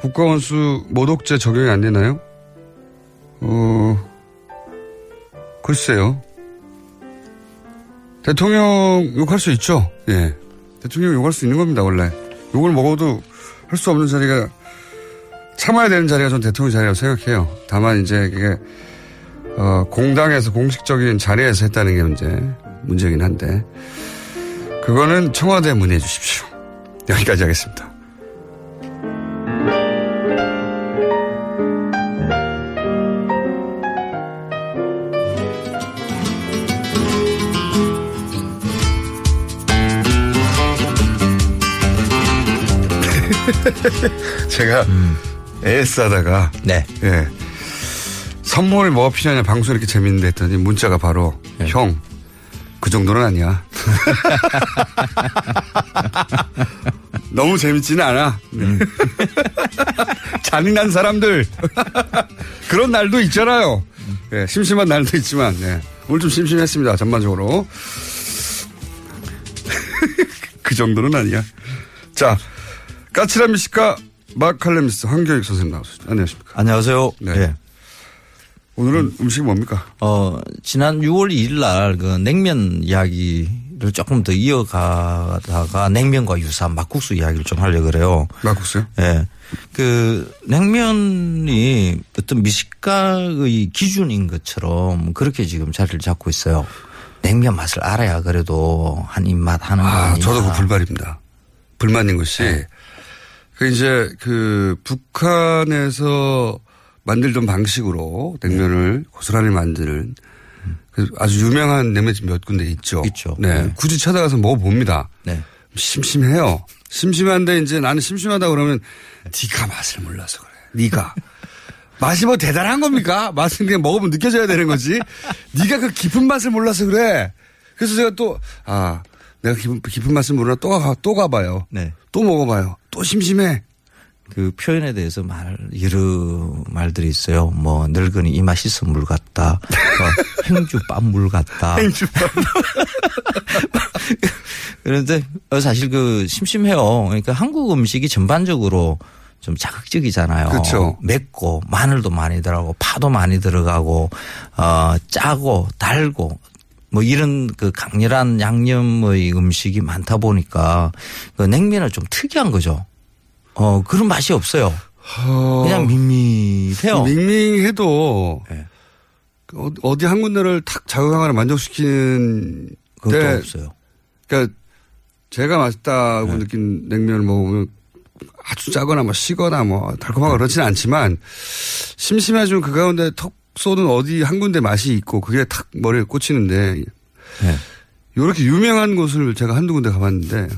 국가원수 모독죄 적용이 안 되나요? 어, 글쎄요. 대통령 욕할 수 있죠. 예. 대통령 욕할 수 있는 겁니다, 원래. 욕을 먹어도 할 수 없는 자리가 참아야 되는 자리가 전 대통령 자리라고 생각해요. 다만 이제 그게 어, 공당에서 공식적인 자리에서 했다는 게 문제, 문제긴 한데. 그거는 청와대에 문의해 주십시오. 여기까지 하겠습니다. 제가 음. AS 하다가 네. 예. 선물 뭐가 필요하냐 방송 이렇게 재밌는데 했더니 문자가 바로 네. 형. 그 정도는 아니야. 너무 재밌지는 않아. 음. 잔인한 사람들. 그런 날도 있잖아요. 네, 심심한 날도 있지만, 네. 오늘 좀 심심했습니다. 전반적으로. 그 정도는 아니야. 자, 까칠한 미식가 마칼레미스 황교익 선생님 나오셨습니다. 안녕하십니까. 안녕하세요. 네. 네. 오늘은 음. 식이 뭡니까? 어, 지난 6월 2일 날 그 냉면 이야기 이야기를 조금 더 이어가다가 냉면과 유사한 막국수 이야기를 좀 하려고 그래요. 막국수요? 예. 그 냉면이 어떤 미식가의 기준인 것처럼 그렇게 지금 자리를 잡고 있어요. 냉면 맛을 알아야 그래도 한 입맛 하는 거 아. 저도 그 불만입니다. 불만인 것이 네. 그 이제 그 북한에서 만들던 방식으로 냉면을 고스란히 만드는 그 아주 유명한 냉면집 몇 군데 있죠. 있죠. 네. 네. 굳이 찾아가서 먹어봅니다. 네. 심심해요. 심심한데 이제 나는 심심하다 그러면 네가 맛을 몰라서 그래. 네가 맛이 뭐 대단한 겁니까? 맛은 그냥 먹으면 느껴져야 되는 거지. 네가 그 깊은 맛을 몰라서 그래. 그래서 제가 또 아 내가 깊은, 깊은 맛을 모르나 또, 가, 또 가봐요. 네. 또 먹어봐요. 또 심심해. 그 표현에 대해서 말 여러 말들이 있어요. 뭐 늙은이 이 맛있어 물 같다. 뭐 행주 빻물 같다. 행주 그런데 어, 사실 그 심심해요. 그러니까 한국 음식이 전반적으로 좀 자극적이잖아요. 그렇죠. 맵고 마늘도 많이 들어가고 파도 많이 들어가고 어 짜고 달고 뭐 이런 그 강렬한 양념의 음식이 많다 보니까 그 냉면은 좀 특이한 거죠. 어 그런 맛이 없어요. 그냥 밋밋해요. 밍밍해도 네. 어- 어디 한 군데를 탁 자극하거나 만족시키는 그것도 데 없어요. 그러니까 제가 맛있다고 네. 느낀 냉면을 먹으면 아주 짜거나 뭐 시거나 뭐 달콤하고 그렇지는 않지만 심심해지면 그 가운데 턱 쏘는 어디 한 군데 맛이 있고 그게 탁 머리에 꽂히는데 네. 이렇게 유명한 곳을 제가 한두 군데 가봤는데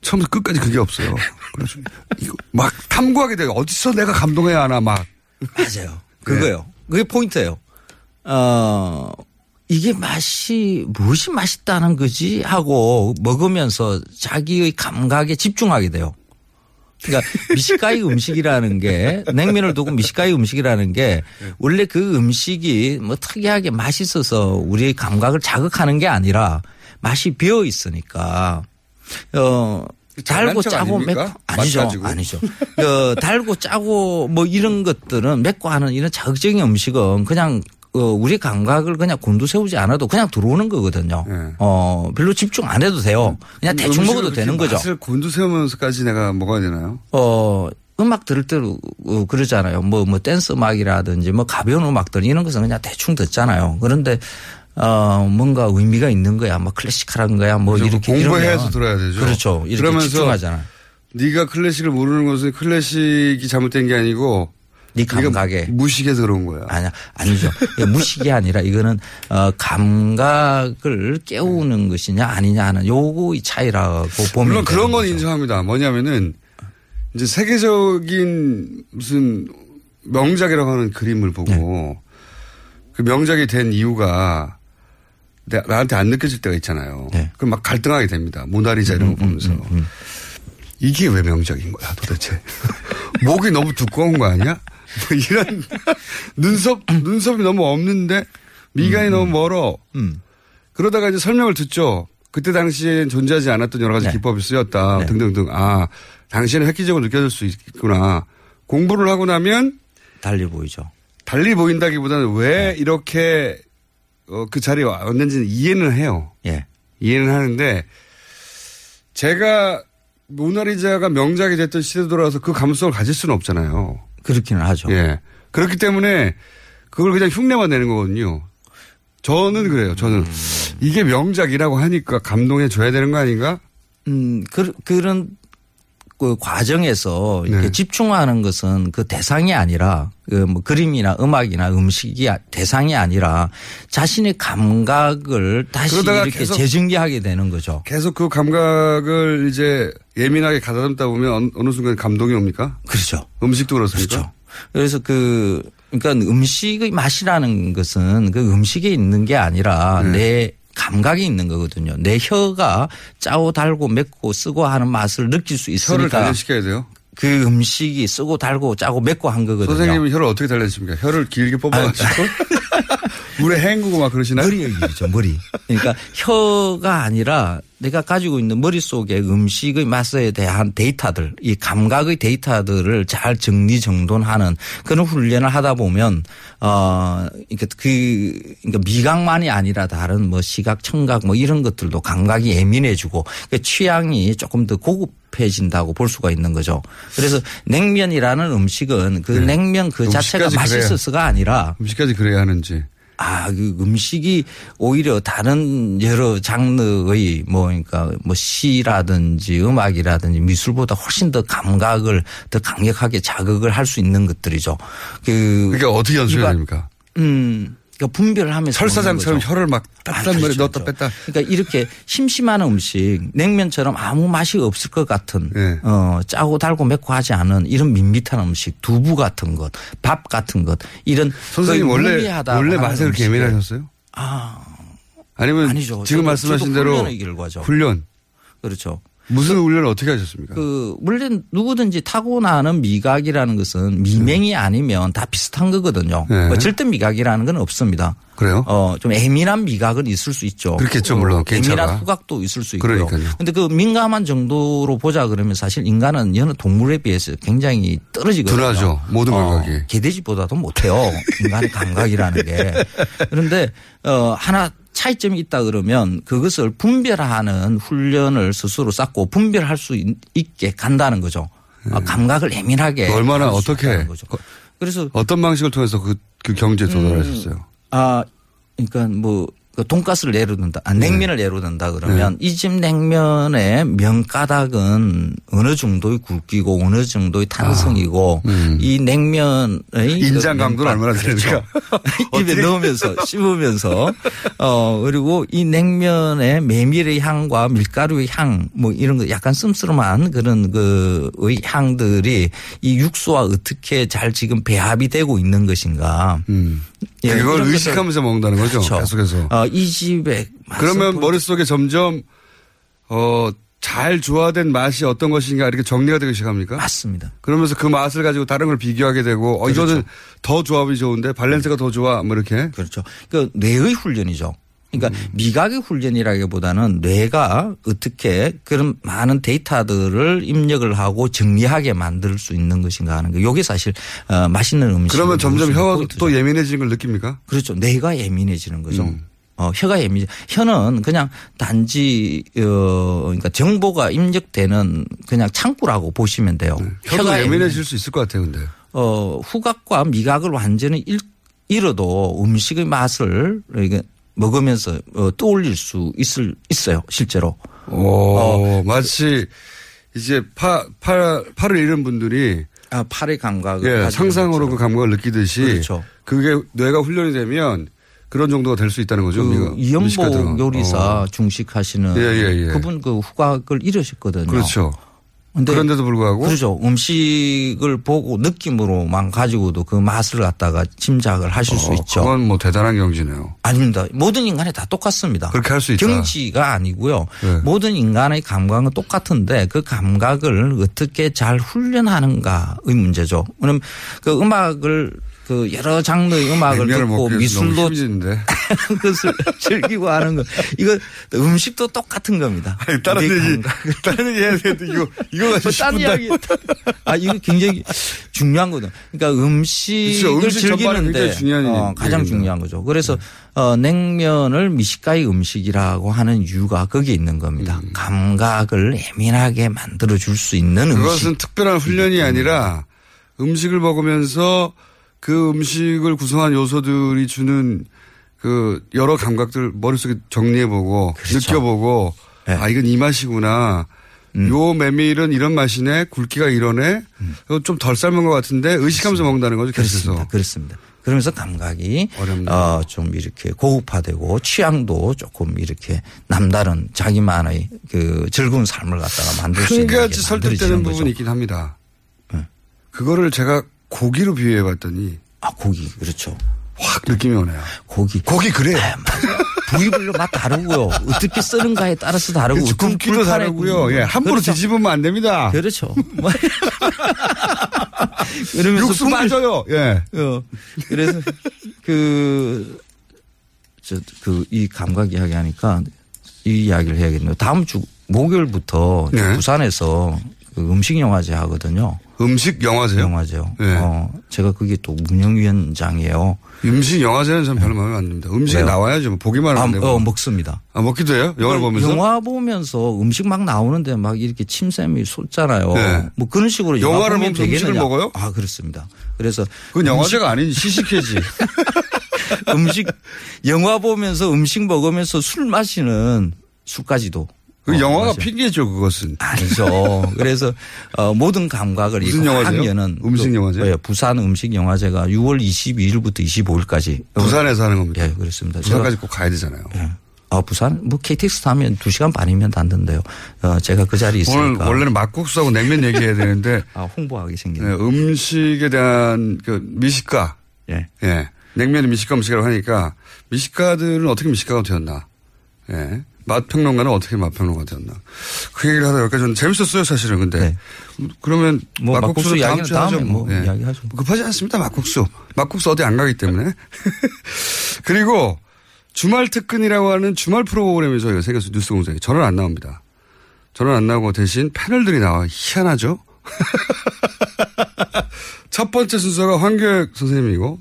처음부터 끝까지 그게 없어요. 그래서 이거 막 탐구하게 돼요. 어디서 내가 감동해야 하나 막. 맞아요. 그거요. 그게 포인트예요. 어, 이게 맛이 무엇이 맛있다는 거지 하고 먹으면서 자기의 감각에 집중하게 돼요. 그러니까 미식가의 음식이라는 게 냉면을 두고 미식가의 음식이라는 게 원래 그 음식이 뭐 특이하게 맛있어서 우리의 감각을 자극하는 게 아니라 맛이 비어 있으니까 어 달고 짜고? 맵고 아니죠 맛 가지고. 아니죠 어, 달고 짜고 뭐 이런 것들은 맵고 하는 이런 자극적인 음식은 그냥 어, 우리 감각을 그냥 곤두세우지 않아도 그냥 들어오는 거거든요. 어 별로 집중 안 해도 돼요. 그냥 대충 먹어도 되는 거죠. 맛을 곤두세우면서까지 내가 먹어야 되나요? 어, 음악 들을 때도 어, 그러잖아요. 뭐, 뭐, 댄스 음악이라든지 뭐, 가벼운 음악들 이런 것은 그냥 대충 듣잖아요. 그런데, 어, 뭔가 의미가 있는 거야. 뭐, 클래식한 거야. 뭐, 그렇죠. 이렇게. 공부해서 들어야 되죠. 그렇죠. 이렇게 그러면서 집중하잖아요. 네가 클래식을 모르는 것은 클래식이 잘못된 게 아니고 네 감각에. 무식해서 그런 거야. 아니야, 아니죠. 무식이 아니라 이거는 어, 감각을 깨우는 것이냐 아니냐 하는 요거의 차이라고 보면 물론 그런 건 거죠. 인정합니다. 뭐냐면은 이제 세계적인 무슨 명작이라고 하는 그림을 보고 네. 그 명작이 된 이유가 나- 나한테 안 느껴질 때가 있잖아요. 네. 그럼 막 갈등하게 됩니다. 모나리자 이런 거 음, 보면서. 이게 왜 명작인 거야 도대체. 목이 너무 두꺼운 거 아니야? 뭐 이런 눈썹, 눈썹이 너무 없는데 미간이 너무 멀어. 음. 그러다가 이제 설명을 듣죠. 그때 당시엔 존재하지 않았던 여러 가지 네. 기법이 쓰였다 등등등. 아, 당시에는 획기적으로 느껴질 수 있구나. 공부를 하고 나면 달리 보이죠. 달리 보인다기보다는 왜 이렇게 어, 그 자리에 왔는지는 이해는 해요. 예. 이해는 하는데 제가 모나리자가 명작이 됐던 시대 돌아와서 그 감성을 가질 수는 없잖아요. 그렇기는 하죠. 예. 그렇기 때문에 그걸 그냥 흉내만 내는 거거든요. 저는 그래요. 저는 이게 명작이라고 하니까 감동해 줘야 되는 거 아닌가? 음, 그, 그런 그 과정에서 네. 이렇게 집중하는 것은 그 대상이 아니라 그뭐 그림이나 음악이나 음식이 아- 대상이 아니라 자신의 감각을 다시 이렇게 재증기하게 되는 거죠. 계속 그 감각을 이제 예민하게 가다듬다 보면 어느, 어느 순간 감동이 옵니까? 그렇죠. 음식도 그렇습니까? 그렇죠. 그래서 그 그러니까 음식의 맛이라는 것은 그 음식에 있는 게 아니라 네. 내 감각이 있는 거거든요. 내 혀가 짜고 달고 맵고 쓰고 하는 맛을 느낄 수 혀를 있으니까 단련시켜야 돼요. 그 음식이 쓰고 달고 짜고 맵고 한 거거든요. 선생님은 혀를 어떻게 단련십니까? 혀를 길게 뽑아가지고 물에 헹구고 막 그러시나요? 머리 얘기죠, 머리. 그러니까 혀가 아니라 내가 가지고 있는 머릿속에 음식의 맛에 대한 데이터들, 이 감각의 데이터들을 잘 정리 정돈하는 그런 훈련을 하다 보면, 어, 그러니까 그, 그러니까 미각만이 아니라 다른 뭐 시각, 청각 뭐 이런 것들도 감각이 예민해지고 그 취향이 조금 더 고급 해진다고 볼 수가 있는 거죠. 그래서 냉면이라는 음식은 그 냉면 그 자체가 네. 맛있어서가 아니라 음식까지 그래야 하는지. 아, 그 음식이 오히려 다른 여러 장르의 뭐 그러니까 뭐 시라든지 음악이라든지 미술보다 훨씬 더 감각을 더 강력하게 자극을 할 수 있는 것들이죠. 그 그게 어떻게 연습해야 됩니까? 음. 그러니까 분별을 하면서 설사장처럼. 혀를 막 아, 땄단 말이에 그렇죠, 넣었다 그렇죠. 뺐다. 그러니까 이렇게 심심한 음식 냉면처럼 아무 맛이 없을 것 같은 네. 어 짜고 달고 맵고 하지 않은 이런 밋밋한 음식 두부 같은 것 밥 같은 것 이런 선생님 원래 원래 맛에 그렇게 예민하셨어요? 아 아니면 아니죠. 지금 저도- 말씀하신 저도 대로 훈련의 결과죠. 훈련 그렇죠. 무슨 훈련을 어떻게 하셨습니까? 그 물론 누구든지 타고나는 미각이라는 것은 미명이 아니면 다 비슷한 거거든요. 네. 뭐 절대 미각이라는 건 없습니다. 그래요? 어, 좀 예민한 미각은 있을 수 있죠. 그렇겠죠, 물론. 어, 개인차가. 예민한 후각도 있을 수 있고요. 그러니까요. 근데 그 민감한 정도로 보자 그러면 사실 인간은 여느 동물에 비해서 굉장히 떨어지거든요. 둔하죠. 모든 어, 감각이. 개돼지보다도 못해요. 인간의 감각이라는 게. 그런데 어, 하나 차이점이 있다 그러면 그것을 분별하는 훈련을 스스로 쌓고 분별할 수 있- 있게 간다는 거죠. 어, 감각을 예민하게. 네. 얼마나 어떻게 거죠. 그래서 어떤 방식을 통해서 그, 그 경지에 도달하셨어요? 아, 그러니까 뭐, 그 돈가스를 든다, 아, 냉면을 예로 든다 그러면 네. 이집 냉면의 면가닥은 어느 정도의 굵기고 어느 정도의 탄성이고 이 냉면의 아, 음. 인장 그 강도는 면가- 얼마나 그렇죠. 되니까. 입에 넣으면서 씹으면서 어 그리고 이 냉면의 메밀의 향과 밀가루의 향 뭐 이런 거 약간 씀씀한 그런 그의 향들이 이 육수와 어떻게 잘 지금 배합이 되고 있는 것인가. 예, 그걸 의식하면서 먹는다는 거죠. 그렇죠. 계속해서. 어, 이 집에 그러면 머릿속에 점점 어, 잘 조화된 맛이 어떤 것인가 이렇게 정리가 되기 시작합니까? 맞습니다. 그러면서 그 맛을 가지고 다른 걸 비교하게 되고 어, 이거는 더 조합이 좋은데 밸런스가 더 좋아 뭐 이렇게. 그렇죠. 그 뇌의 훈련이죠. 그러니까 음. 미각의 훈련이라기보다는 뇌가 어떻게 그런 많은 데이터들을 입력을 하고 정리하게 만들 수 있는 것인가 하는 거. 이게 사실 어, 맛있는 음식. 그러면 점점 혀가 또 예민해지는 걸 느낍니까? 그렇죠. 뇌가 예민해지는 거죠. 음. 어, 혀가 예민. 혀는 그냥 단지 어 그러니까 정보가 입력되는 그냥 창구라고 보시면 돼요. 네. 혀도 예민해질 수 있을 것 같아요, 근데. 어, 후각과 미각을 완전히 잃, 잃어도 음식의 맛을 이게 먹으면서 어, 떠올릴 수 있을 있어요, 실제로. 오, 마치 이제 파, 팔, 팔을 잃은 분들이 아, 팔의 감각을 예, 상상으로. 그 감각을 느끼듯이 그렇죠. 그게 뇌가 훈련이 되면 그런 정도가 될 수 있다는 거죠. 그. 이연복 요리사 어. 중식하시는 예, 예, 예. 그분 그 후각을 잃으셨거든요. 그렇죠. 그런데도 불구하고 그렇죠. 음식을 보고 느낌으로만 가지고도 그 맛을 갖다가 짐작을 하실 수 어, 있죠. 그건 뭐 대단한 경지네요. 아닙니다. 모든 인간이 다 똑같습니다. 그렇게 할 수 있다. 경지가 아니고요. 네. 모든 인간의 감각은 똑같은데 그 감각을 어떻게 잘 훈련하는가의 문제죠. 왜냐면 그 음악을 그 여러 장르의 음악을 듣고 힘든데. 그것을 즐기고 하는 거. 이거 음식도 똑같은 겁니다. 다른 내 얘기. 다른 얘기 해야 되는데 이거, 이거 가지고 뭐딴 10분 이야기. 아, 이거 굉장히 중요한 거든. 그러니까 음식을. 음식 즐기는데 어, 가장. 중요한 거죠. 그래서 어, 냉면을 미식가의 음식이라고 하는 이유가 거기에 있는 겁니다. 감각을 예민하게 만들어 줄 수 있는 그것은 음식. 특별한 훈련이 아니라 음식을 먹으면서 그 음식을 구성한 요소들이 주는 그 여러 감각들 머릿속에 정리해보고 그렇죠. 느껴보고 네. 아 이건 이 맛이구나. 음. 요 메밀은 이런 맛이네. 굵기가 이러네. 좀덜 삶은 것 같은데 의식하면서 먹는다는 거죠. 계속해서. 그렇습니다. 그렇습니다. 그러면서 감각이 어, 좀 이렇게 고급화되고 취향도 조금 이렇게 남다른 자기만의 그 즐거운 삶을 갖다가 만들 수한 있는 가지 게 설득되는 부분이. 있긴 합니다. 그거를 제가 고기로 비유해 봤더니 아 고기 그렇죠. 확 느낌이 오네요. 고기. 고기 그래. 부위별로 맛 다르고요. 어떻게 쓰는가에 따라서 다르고 그렇죠. 굵기도 불판에 다르고요. 예, 거. 함부로 그렇죠. 뒤집으면 안 됩니다. 그렇죠. 뭐. 그러면서 육수 분별- 빠져요. 예. 어. 그래서 그, 저, 그, 이 감각 이야기 하니까 이 이야기를 해야겠네요. 다음 주 목요일부터 네. 부산에서 그 음식 영화제 하거든요. 음식 영화제요? 영화제요. 네. 어, 제가 그게 또 운영위원장이에요. 음식 영화제는 전 별로 마음에 안 듭니다. 음식이 왜요? 나와야죠. 뭐 보기만 아, 하면 되고. 어, 먹습니다. 아, 먹기도 해요? 영화를 보면서? 영화 보면서 음식 막 나오는데 막 이렇게 침샘이 솟잖아요. 네. 뭐 그런 식으로 영화 영화를 보면 보면서 음식을 되겠느냐. 먹어요? 아 그렇습니다. 그래서 그건 음식- 영화제가 아닌 시식회지. 음식 영화 보면서 음식 먹으면서 술 마시는 술까지도. 그 어, 영화가 마셔. 핑계죠, 그것은. 아니죠. 그래서 어, 모든 감각을 무슨? 하면은 음식 또- 영화제? 예, 부산 음식 영화제가 6월 22일부터 25일까지. 부산에서 하는 겁니까? 예, 그렇습니다. 부산까지 꼭 가야 되잖아요. 예. 아, 부산? 뭐 KTX 타면 2시간 반이면 닿는데요. 어, 제가 그 자리에 있으니까. 오늘 원래는 막국수하고 냉면 얘기해야 되는데. 아, 홍보하게 생긴. 네, 음식에 대한 그 미식가. 예. 예. 냉면이 미식가 음식이라고 하니까 미식가들은 어떻게 미식가가 되었나. 예. 맛평론가는 어떻게 맛평론가 되었나. 그 얘기를 하다 여기까지 는 재밌었어요, 사실은. 근데. 그러면 네. 뭐 막국수 막국수 다음 주에 하죠. 다음에 뭐 예. 이야기하죠. 급하지 않습니다, 막국수. 막국수 어디 안 가기 때문에. 그리고 주말 특근이라고 하는 주말 프로그램이 저희가 생겨서 뉴스 공장에 저는 안 나옵니다. 저는 안 나오고 대신 패널들이 나와 희한하죠? 첫 번째 순서가 황교익 선생님이고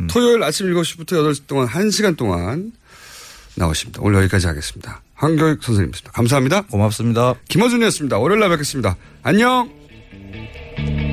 음. 토요일 아침 7시부터 8시 동안 1시간 동안 나오십니다. 오늘 여기까지 하겠습니다. 황교익 선생님이었습니다. 감사합니다. 고맙습니다. 김어준이었습니다. 월요일 날 뵙겠습니다. 안녕!